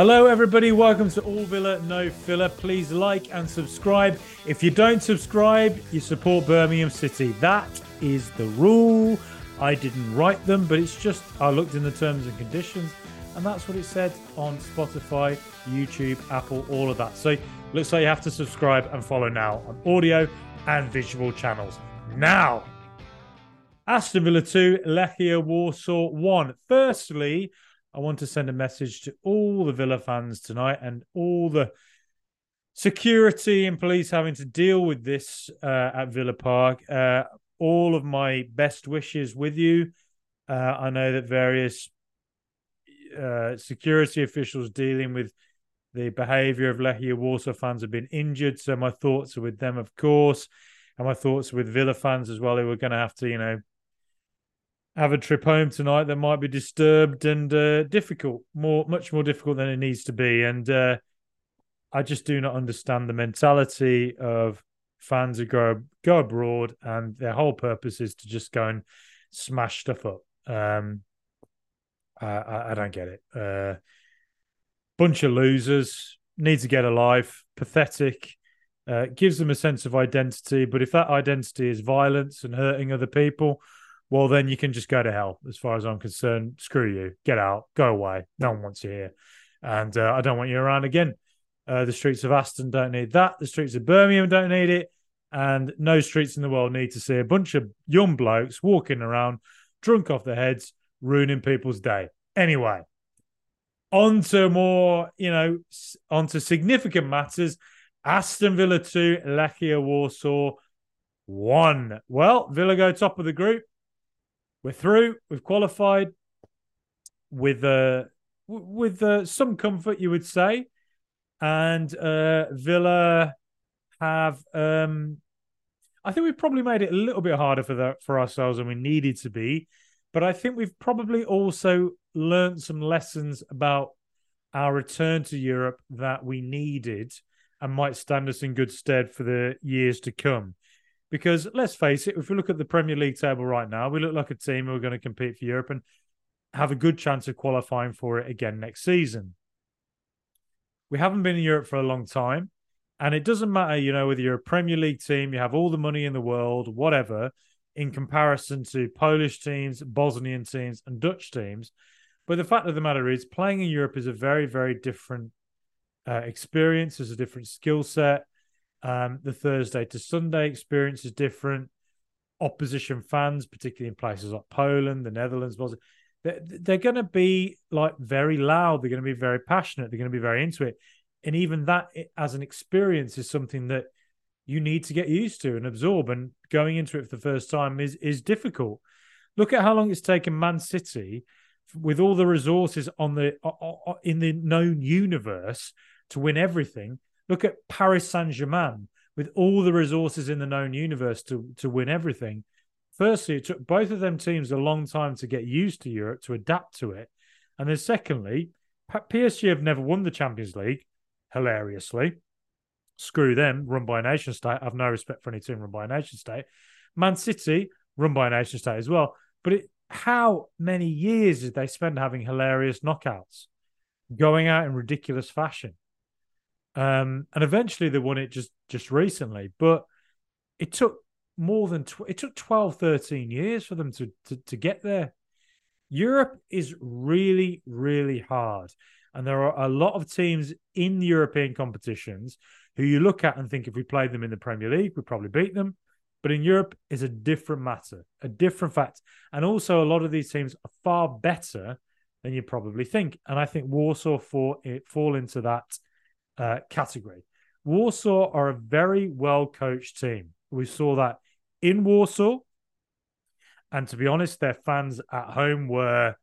Hello, everybody. Welcome to All Villa No Filler. Please like and subscribe. If you don't subscribe, you support Birmingham City. That is the rule. I didn't write them, but it's just I looked in the terms and conditions, and that's what it said on Spotify, YouTube, Apple, all of that. So looks like you have to subscribe and follow now on audio and visual channels. Now, Aston Villa 2, Legia Warsaw 1. Firstly, I want to send a message to all the Villa fans tonight and all the security and police having to deal with this uh, at Villa Park. Uh, all of my best wishes with you. Uh, I know that various uh, security officials dealing with the behaviour of Legia Warsaw fans have been injured, so my thoughts are with them, of course, and my thoughts are with Villa fans as well, who are going to have to, you know, have a trip home tonight that might be disturbed and uh, difficult, more much more difficult than it needs to be. And uh, I just do not understand the mentality of fans who go go abroad and their whole purpose is to just go and smash stuff up. Um, I, I, don't get it. Uh, bunch of losers need to get a life. Pathetic. Uh, gives them a sense of identity, but if that identity is violence and hurting other people, well, then you can just go to hell. As far as I'm concerned, screw you. Get out. Go away. No one wants you here, and uh, I don't want you around again. Uh, the streets of Aston don't need that. The streets of Birmingham don't need it, and no streets in the world need to see a bunch of young blokes walking around drunk off their heads, ruining people's day. Anyway, on to more, you know, on to significant matters. Aston Villa 2, Legia Warsaw 1. Well, Villa go top of the group we're through. We've qualified with uh, with uh, some comfort, you would say, and uh, Villa have. Um, I think we've probably made it a little bit harder for that for ourselves than we needed to be, but I think we've probably also learned some lessons about our return to Europe that we needed and might stand us in good stead for the years to come. Because let's face it, if we look at the Premier League table right now, we look like a team who are going to compete for Europe and have a good chance of qualifying for it again next season. We haven't been in Europe for a long time. And it doesn't matter, you know, whether you're a Premier League team, you have all the money in the world, whatever, in comparison to Polish teams, Bosnian teams, and Dutch teams. But the fact of the matter is, playing in Europe is a very, very different uh, experience. There's a different skill set. Um, the Thursday to Sunday experience is different. Opposition fans, particularly in places like Poland, the Netherlands, they're, they're going to be like very loud. They're going to be very passionate. They're going to be very into it. And even that, as an experience, is something that you need to get used to and absorb. And going into it for the first time is is difficult. Look at how long it's taken Man City, with all the resources on the in the known universe, to win everything Look at Paris Saint Germain with all the resources in the known universe to to win everything. Firstly, it took both of them teams a long time to get used to Europe to adapt to it, and then secondly, PSG have never won the Champions League. Hilariously, screw them. Run by a nation state. I have no respect for any team run by a nation state. Man City run by a nation state as well. But it, how many years did they spend having hilarious knockouts, going out in ridiculous fashion? Um, and eventually they won it just just recently, but it took more than tw- it took 12 13 years for them to, to to get there. Europe is really really hard and there are a lot of teams in European competitions who you look at and think if we played them in the Premier League, we'd probably beat them. But in Europe is a different matter, a different fact. And also a lot of these teams are far better than you probably think. And I think Warsaw fall, fall into that uh, category. Warsaw are a very well coached team. We saw that in Warsaw. And to be honest, their fans at home were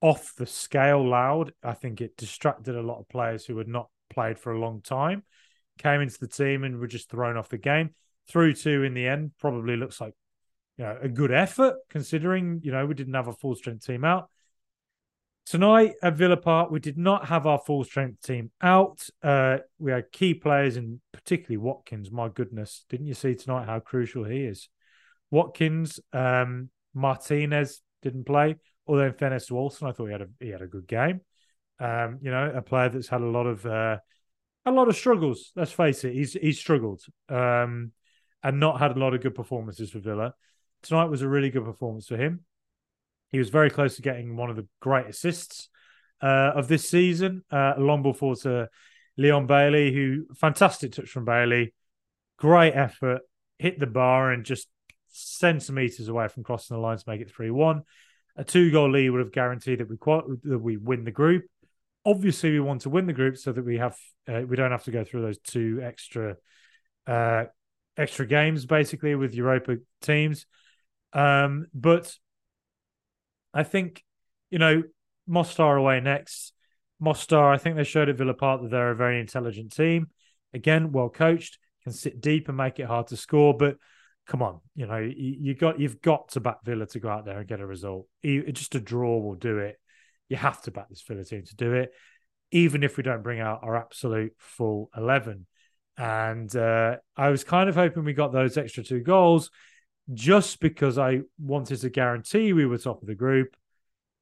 off the scale loud. I think it distracted a lot of players who had not played for a long time, came into the team and were just thrown off the game. Through two in the end, probably looks like you know a good effort considering you know we didn't have a full strength team out. Tonight at Villa Park, we did not have our full strength team out. Uh, we had key players, and particularly Watkins. My goodness, didn't you see tonight how crucial he is? Watkins, um, Martinez didn't play, although in fairness to Olsen, I thought he had a he had a good game. Um, you know, a player that's had a lot of uh, a lot of struggles. Let's face it, he's he's struggled um, and not had a lot of good performances for Villa. Tonight was a really good performance for him. He was very close to getting one of the great assists uh, of this season. Uh, long forward to Leon Bailey, who fantastic touch from Bailey, great effort, hit the bar and just centimeters away from crossing the line to make it three one. A two goal lead would have guaranteed that we that we win the group. Obviously, we want to win the group so that we have uh, we don't have to go through those two extra uh, extra games basically with Europa teams. Um, but I think you know Mostar away next. Mostar, I think they showed at Villa Park that they're a very intelligent team. Again, well coached, can sit deep and make it hard to score. But come on, you know you, got you've got to back Villa to go out there and get a result. Just a draw will do it. You have to back this Villa team to do it, even if we don't bring out our absolute full eleven. And uh, I was kind of hoping we got those extra two goals, just because I wanted to guarantee we were top of the group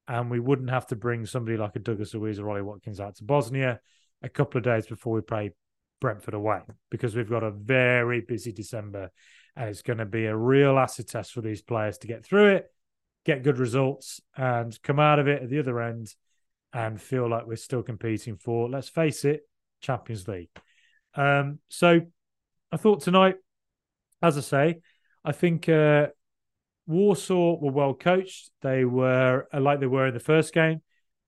and we wouldn't have to bring somebody like a Douglas Luiz or Ollie Watkins out to Bosnia a couple of days before we play Brentford away because we've got a very busy December and it's going to be a real acid test for these players to get through it, get good results, and come out of it at the other end and feel like we're still competing for, let's face it, Champions League. Um, so I thought tonight, as I say, I think uh, Warsaw were well coached. They were uh, like they were in the first game.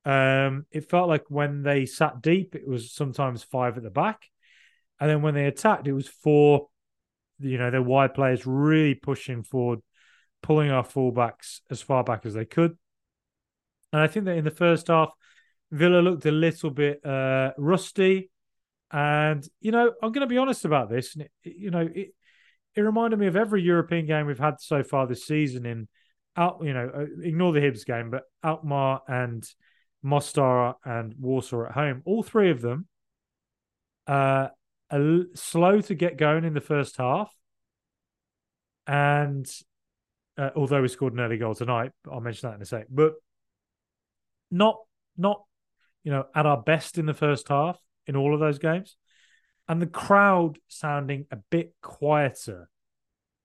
Um, it felt like when they sat deep, it was sometimes five at the back, and then when they attacked, it was four. You know, their wide players really pushing forward, pulling our fullbacks as far back as they could. And I think that in the first half, Villa looked a little bit uh, rusty. And you know, I'm going to be honest about this. You know, it, it reminded me of every European game we've had so far this season. In out, you know, uh, ignore the Hibs game, but Alkmaar and Mostar and Warsaw at home, all three of them, uh, are slow to get going in the first half, and uh, although we scored an early goal tonight, I'll mention that in a sec, but not not you know at our best in the first half in all of those games and the crowd sounding a bit quieter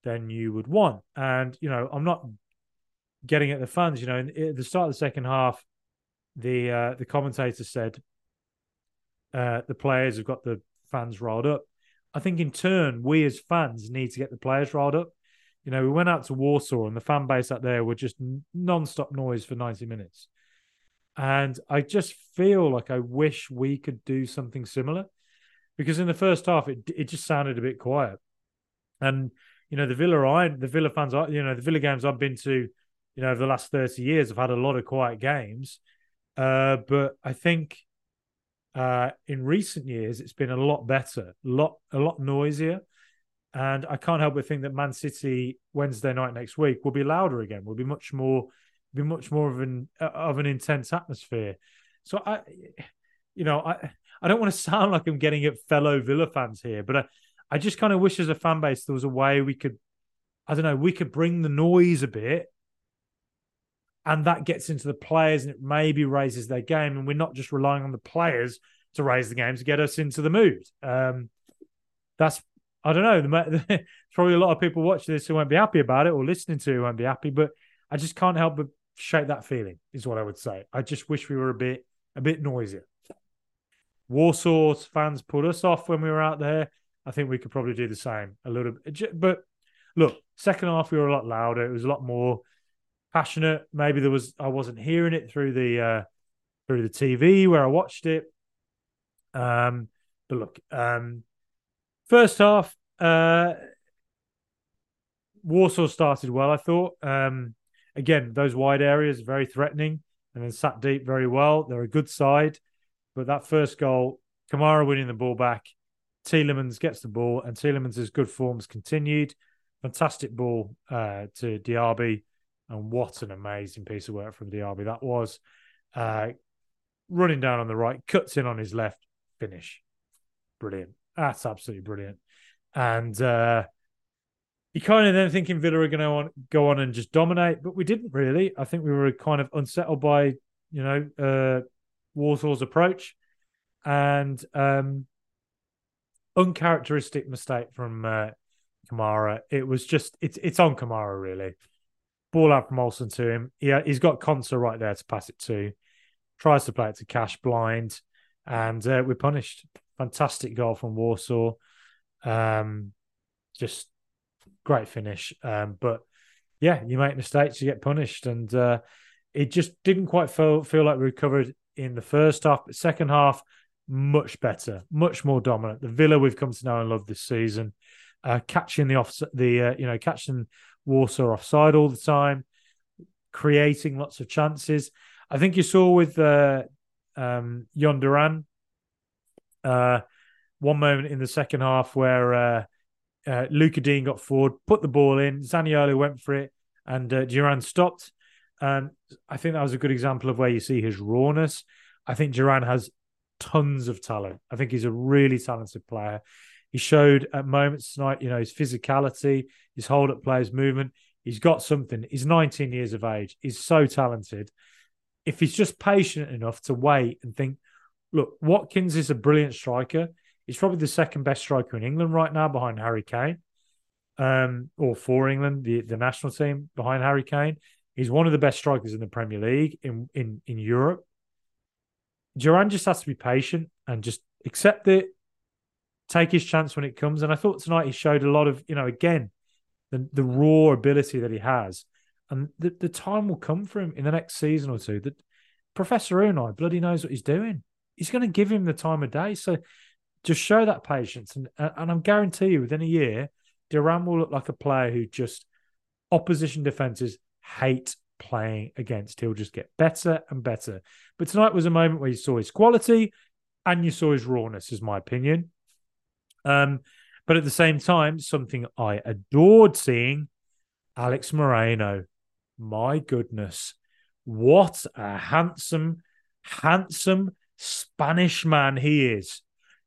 than you would want. And you know, I'm not getting at the fans. You know, at the start of the second half, the uh, the commentator said uh, the players have got the fans riled up. I think in turn, we as fans need to get the players riled up. You know, we went out to Warsaw and the fan base out there were just non-stop noise for 90 minutes. And I just feel like I wish we could do something similar because in the first half it it just sounded a bit quiet. And you know the Villa I the Villa fans I you know the Villa games I've been to you know over the last 30 years I've had a lot of quiet games. Uh, but I think uh, in recent years it's been a lot better, a lot a lot noisier. And I can't help but think that Man City Wednesday night next week will be louder again. Will be much more, be much more of an of an intense atmosphere. So I, you know, I I don't want to sound like I'm getting at fellow Villa fans here, but I, I just kind of wish as a fan base there was a way we could, I don't know, we could bring the noise a bit and that gets into the players and it maybe raises their game and we're not just relying on the players to raise the game to get us into the mood. Um, that's I don't know. Probably a lot of people watching this who won't be happy about it or listening to who won't be happy, but I just can't help but shake that feeling. Is what I would say. I just wish we were a bit a bit noisier. Warsaw fans put us off when we were out there. I think we could probably do the same a little bit. But look, second half we were a lot louder. It was a lot more passionate. Maybe there was I wasn't hearing it through the uh, through the TV where I watched it. Um, but look, um, first half, uh, Warsaw started well. I thought. Um, again, those wide areas very threatening, and then sat deep very well. They're a good side. But that first goal, Kamara winning the ball back, Tielemans gets the ball, and Tielemans' good forms continued. Fantastic ball uh, to Diaby, and what an amazing piece of work from Diaby that was. Uh, running down on the right, cuts in on his left, finish. Brilliant. That's absolutely brilliant. And uh, you kind of then thinking Villa are going to go on and just dominate, but we didn't really. I think we were kind of unsettled by, you know, uh, Warsaw's approach, and um, uncharacteristic mistake from uh, Kamara. It was just it's it's on Kamara really. Ball out from Olsen to him. Yeah, he's got Konsa right there to pass it to. Tries to play it to Cash blind, and uh, we're punished. Fantastic goal from Warsaw. Um, just great finish. Um, but yeah, you make mistakes, you get punished, and uh, it just didn't quite feel feel like we recovered in the first half. But second half, much better, much more dominant. The Villa we've come to know and love this season, uh, catching the off the uh, you know catching Warsaw offside all the time, creating lots of chances. I think you saw with uh, um, Jhon Duran, uh, one moment in the second half where uh, uh, Lucas Digne got forward, put the ball in, Zaniolo went for it, and uh, Duran stopped. And I think that was a good example of where you see his rawness. I think Duran has tons of talent. I think he's a really talented player. He showed at moments tonight, you know, his physicality, his hold up play, his movement. He's got something. He's 19 years of age. He's so talented. If he's just patient enough to wait and think, look, Watkins is a brilliant striker. He's probably the second best striker in England right now behind Harry Kane, um, or for England, the, the national team behind Harry Kane. He's one of the best strikers in the Premier League in in in Europe. Duran just has to be patient and just accept it, take his chance when it comes. And I thought tonight he showed a lot of, you know, again, the, the raw ability that he has. And the, the time will come for him in the next season or two that Professor Unai bloody knows what he's doing. He's going to give him the time of day. So just show that patience. And, and I'm guarantee you, within a year, Duran will look like a player who just opposition defenses hate playing against. He'll just get better and better. But tonight was a moment where you saw his quality and you saw his rawness, is my opinion. Um, but at the same time, something I adored seeing Alex Moreno. My goodness, what a handsome, handsome Spanish man he is.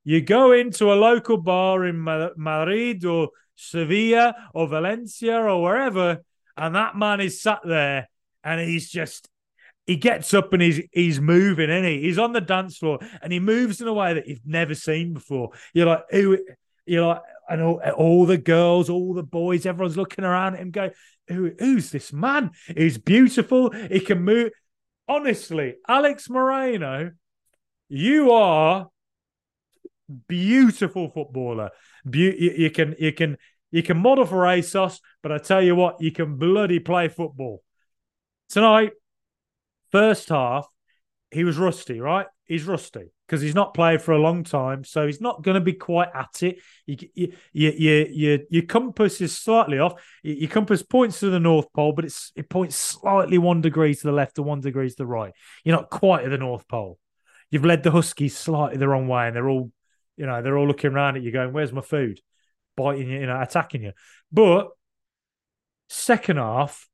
You go into a local bar in Madrid or Sevilla or Valencia or wherever, and that man is sat there and he's just he gets up and he's he's moving, and he? He's on the dance floor and he moves in a way that you've never seen before. You're like, who you're like, and all, all the girls, all the boys, everyone's looking around at him, going, Who, who's this man? He's beautiful. He can move. Honestly, Alex Moreno, you are beautiful footballer. Be- you, you can you can you can model for ASOS, but I tell you what, you can bloody play football. Tonight, first half, he was rusty, right? He's rusty because he's not played for a long time, so he's not going to be quite at it. You, you, you, you, your compass is slightly off. Your compass points to the North Pole, but it's it points slightly one degree to the left or one degree to the right. You're not quite at the North Pole. You've led the Huskies slightly the wrong way, and they're all, you know, they're all looking around at you, going, "Where's my food?" Biting you, you know, attacking you. But second half,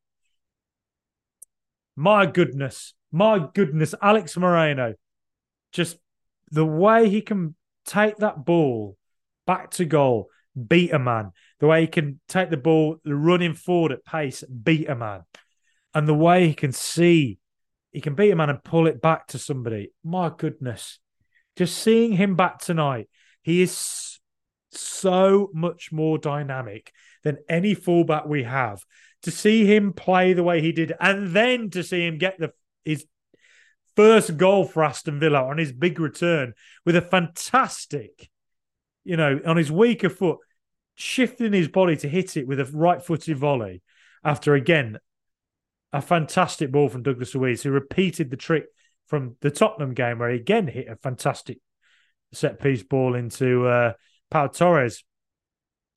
my goodness, my goodness, Alex Moreno, just the way he can take that ball back to goal, beat a man, the way he can take the ball running forward at pace, beat a man, and the way he can see, he can beat a man and pull it back to somebody. My goodness, just seeing him back tonight, he is so much more dynamic than any fullback we have. To see him play the way he did, and then to see him get the his first goal for Aston Villa on his big return with a fantastic, you know, on his weaker foot, shifting his body to hit it with a right-footed volley after again a fantastic ball from Douglas Luiz, who repeated the trick from the Tottenham game where he again hit a fantastic set piece ball into uh, Pau Torres.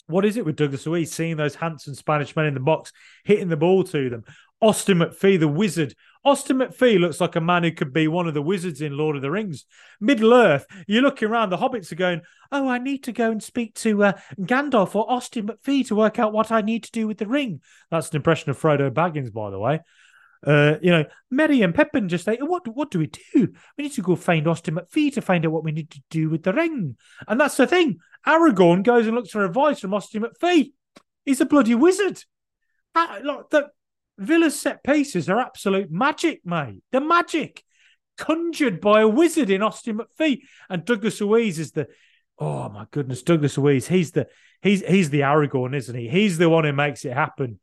What is it with Douglas Luiz seeing those handsome Spanish men in the box hitting the ball to them? Austin McPhee, the wizard. Austin McPhee looks like a man who could be one of the wizards in Lord of the Rings. Middle Earth, you're looking around, the hobbits are going, Oh, I need to go and speak to uh, Gandalf or Austin McPhee to work out what I need to do with the ring. That's an impression of Frodo Baggins, by the way. Uh, you know, Merry and Pippin just say, what, what do we do? We need to go find Austin McPhee to find out what we need to do with the ring. And that's the thing. Aragorn goes and looks for advice from Austin McPhee. He's a bloody wizard. Uh, like the Villa's set pieces are absolute magic, mate. They're magic. conjured by a wizard in Austin McPhee. And Douglas Luiz is the oh my goodness, Douglas Luiz. He's the he's he's the Aragorn, isn't he? He's the one who makes it happen.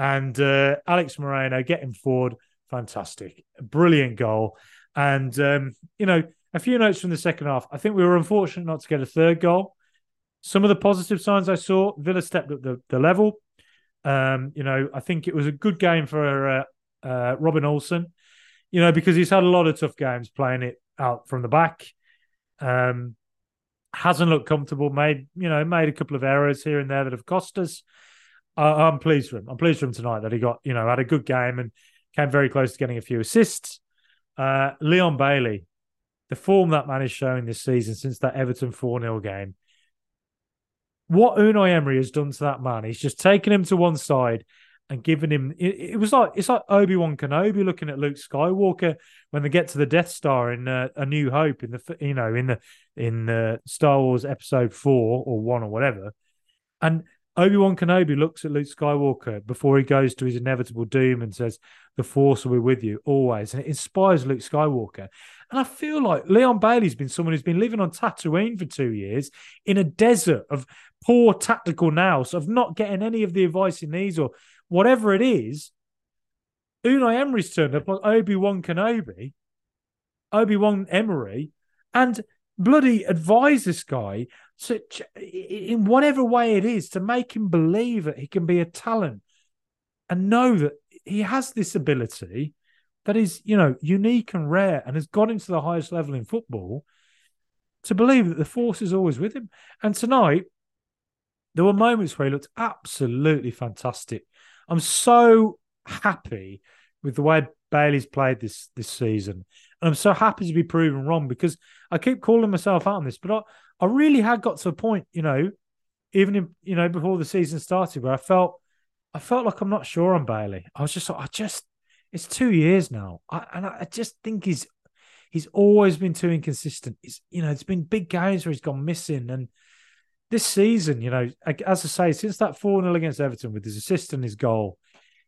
And uh, Alex Moreno getting forward, fantastic, brilliant goal. And um, you know, a few notes from the second half. I think we were unfortunate not to get a third goal. Some of the positive signs I saw, Villa stepped up the, the level. Um, you know, I think it was a good game for uh, uh, Robin Olsen. You know, because he's had a lot of tough games playing it out from the back. Um, hasn't looked comfortable. Made you know made a couple of errors here and there that have cost us. Uh, I'm pleased for him. I'm pleased for him tonight that he got you know had a good game and came very close to getting a few assists. Uh, Leon Bailey, the form that man is showing this season since that Everton 4 0 game. What Unai Emery has done to that man, he's just taken him to one side and given him. It, it was like it's like Obi Wan Kenobi looking at Luke Skywalker when they get to the Death Star in uh, A New Hope in the you know in the in the Star Wars Episode Four or one or whatever, and Obi Wan Kenobi looks at Luke Skywalker before he goes to his inevitable doom and says, "The Force will be with you always," and it inspires Luke Skywalker. And I feel like Leon Bailey's been someone who's been living on Tatooine for two years in a desert of poor tactical nous, of not getting any of the advice he needs or whatever it is. Unai Emery's turned up like Obi Wan Kenobi, Obi Wan Emery, and bloody advise this guy to, in whatever way it is to make him believe that he can be a talent and know that he has this ability that is, you know, unique and rare and has got into the highest level in football to believe that the force is always with him. And tonight, there were moments where he looked absolutely fantastic. I'm so happy with the way Bailey's played this this season. And I'm so happy to be proven wrong because I keep calling myself out on this, but I, I really had got to a point, you know, even in, you know, before the season started where I felt I felt like I'm not sure on Bailey. I was just like, I just it's two years now. I, and I just think he's he's always been too inconsistent. He's you know, it's been big games where he's gone missing. And this season, you know, as I say, since that 4 0 against Everton with his assist and his goal,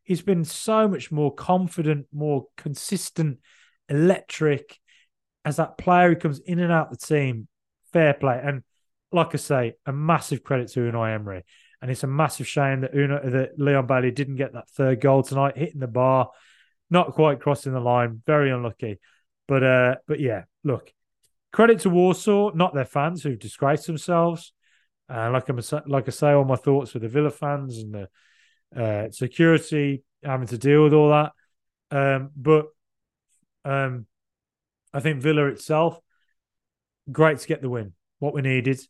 he's been so much more confident, more consistent, electric as that player who comes in and out the team. Fair play. And like I say, a massive credit to Unai Emery. And it's a massive shame that Una, that Leon Bailey didn't get that third goal tonight, hitting the bar, not quite crossing the line. Very unlucky. But uh, but yeah, look, credit to Warsaw, not their fans who've disgraced themselves. Uh, like I'm like I say, all my thoughts with the Villa fans and the uh, security having to deal with all that. Um, but um, I think Villa itself, great to get the win. What we needed.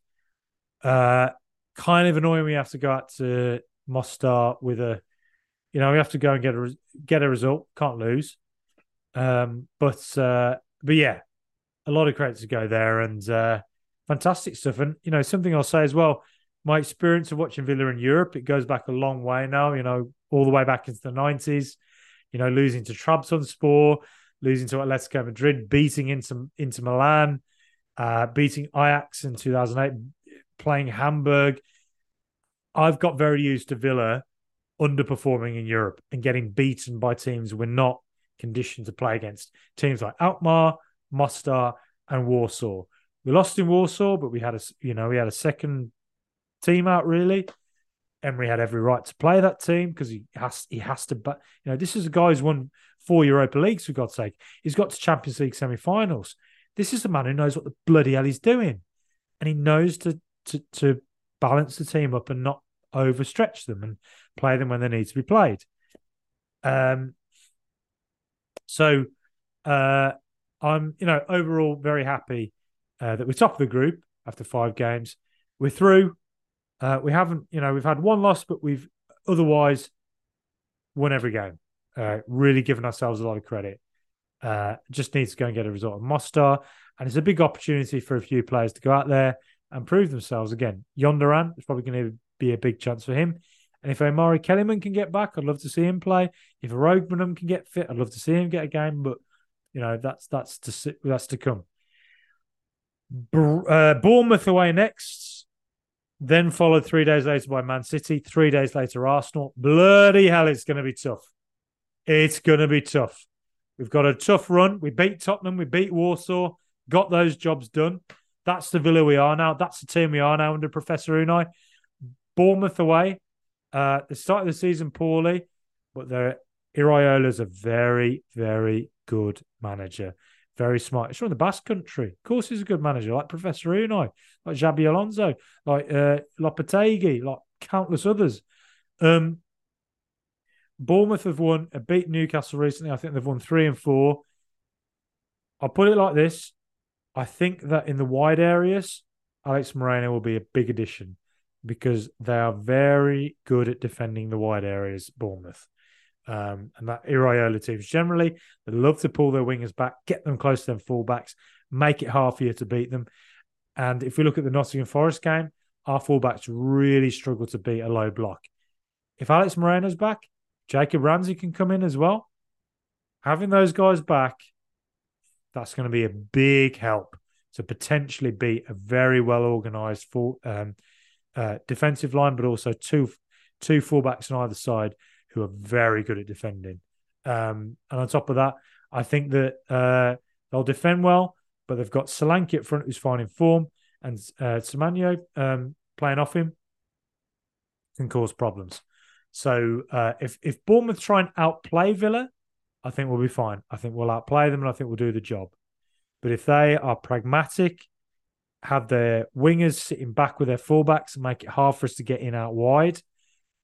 Uh, kind of annoying. We have to go out to Mostar with a, you know, we have to go and get a get a result. Can't lose. Um, but uh, but yeah, a lot of credit to go there and uh, fantastic stuff. And you know, something I'll say as well my experience of watching Villa in Europe, it goes back a long way now, you know, all the way back into the 90s, you know, losing to Trabzonspor, losing to Atletico Madrid, beating into, Inter Milan, uh, beating Ajax in 2008, playing Hamburg. I've got very used to Villa underperforming in Europe and getting beaten by teams we're not conditioned to play against. Teams like Alkmaar, Mostar, and Warsaw. We lost in Warsaw, but we had a you know we had a second team out really. Emery had every right to play that team because he has he has to. But you know, this is a guy who's won four Europa Leagues for God's sake. He's got to Champions League semi-finals. This is a man who knows what the bloody hell he's doing, and he knows to to to balance the team up and not overstretch them and play them when they need to be played. Um. So, uh, I'm you know overall very happy uh, that we're top of the group after five games. We're through. Uh, we haven't, you know, we've had one loss, but we've otherwise won every game. Uh, really given ourselves a lot of credit. Uh, just needs to go and get a result in Mostar. And it's a big opportunity for a few players to go out there and prove themselves again. Jhon Duran is probably going to be a big chance for him. And if Omari Kellyman can get back, I'd love to see him play. If Rogmanum can get fit, I'd love to see him get a game. But you know, that's that's to that's to come. Uh, Bournemouth away next. Then followed three days later by Man City, three days later, Arsenal. Bloody hell, it's going to be tough. It's going to be tough. We've got a tough run. We beat Tottenham. We beat Warsaw. Got those jobs done. That's the Villa we are now. That's the team we are now under Professor Unai. Bournemouth away. Uh, they started the season poorly, but they're Iraola's a very, very good manager. Very smart. He's from the Basque country. Of course, he's a good manager, like Professor Unai, like Xabi Alonso, like uh, Lopetegui, like countless others. Um, Bournemouth have won, a beat Newcastle recently. I think they've won three and four. I'll put it like this: I think that in the wide areas, Alex Moreno will be a big addition because they are very good at defending the wide areas. Bournemouth. Um, and that Iraola teams generally they love to pull their wingers back, get them close to them fullbacks, make it hard for you to beat them. And if we look at the Nottingham Forest game, our fullbacks really struggle to beat a low block. If Alex Moreno's back, Jacob Ramsey can come in as well. Having those guys back, that's going to be a big help to potentially beat a very well organised um, uh, defensive line, but also two two fullbacks on either side who are very good at defending. Um, and on top of that, I think that uh, they'll defend well, but they've got Solanke up front who's fine in form, and uh, um, playing off him can cause problems. So uh, if if Bournemouth try and outplay Villa, I think we'll be fine. I think we'll outplay them, and I think we'll do the job. But if they are pragmatic, have their wingers sitting back with their fullbacks, and make it hard for us to get in out wide,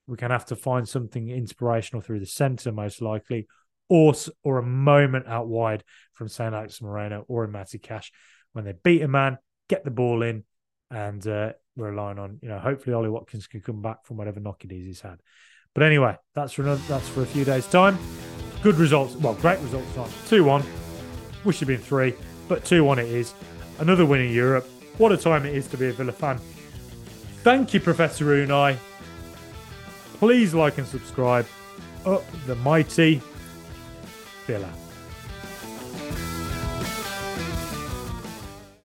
we're going to have to find something inspirational through the centre, most likely, or or a moment out wide from Saint Alex Moreno or in Matty Cash when they beat a man, get the ball in, and uh, we're relying on you know hopefully Ollie Watkins can come back from whatever knock it is he's had. But anyway, that's for another, that's for a few days time. Good results, well, great results tonight. Two one. Wish it'd been three, but two one it is. Another win in Europe. What a time it is to be a Villa fan. Thank you, Professor Unai. Please like and subscribe. Up the mighty Villa.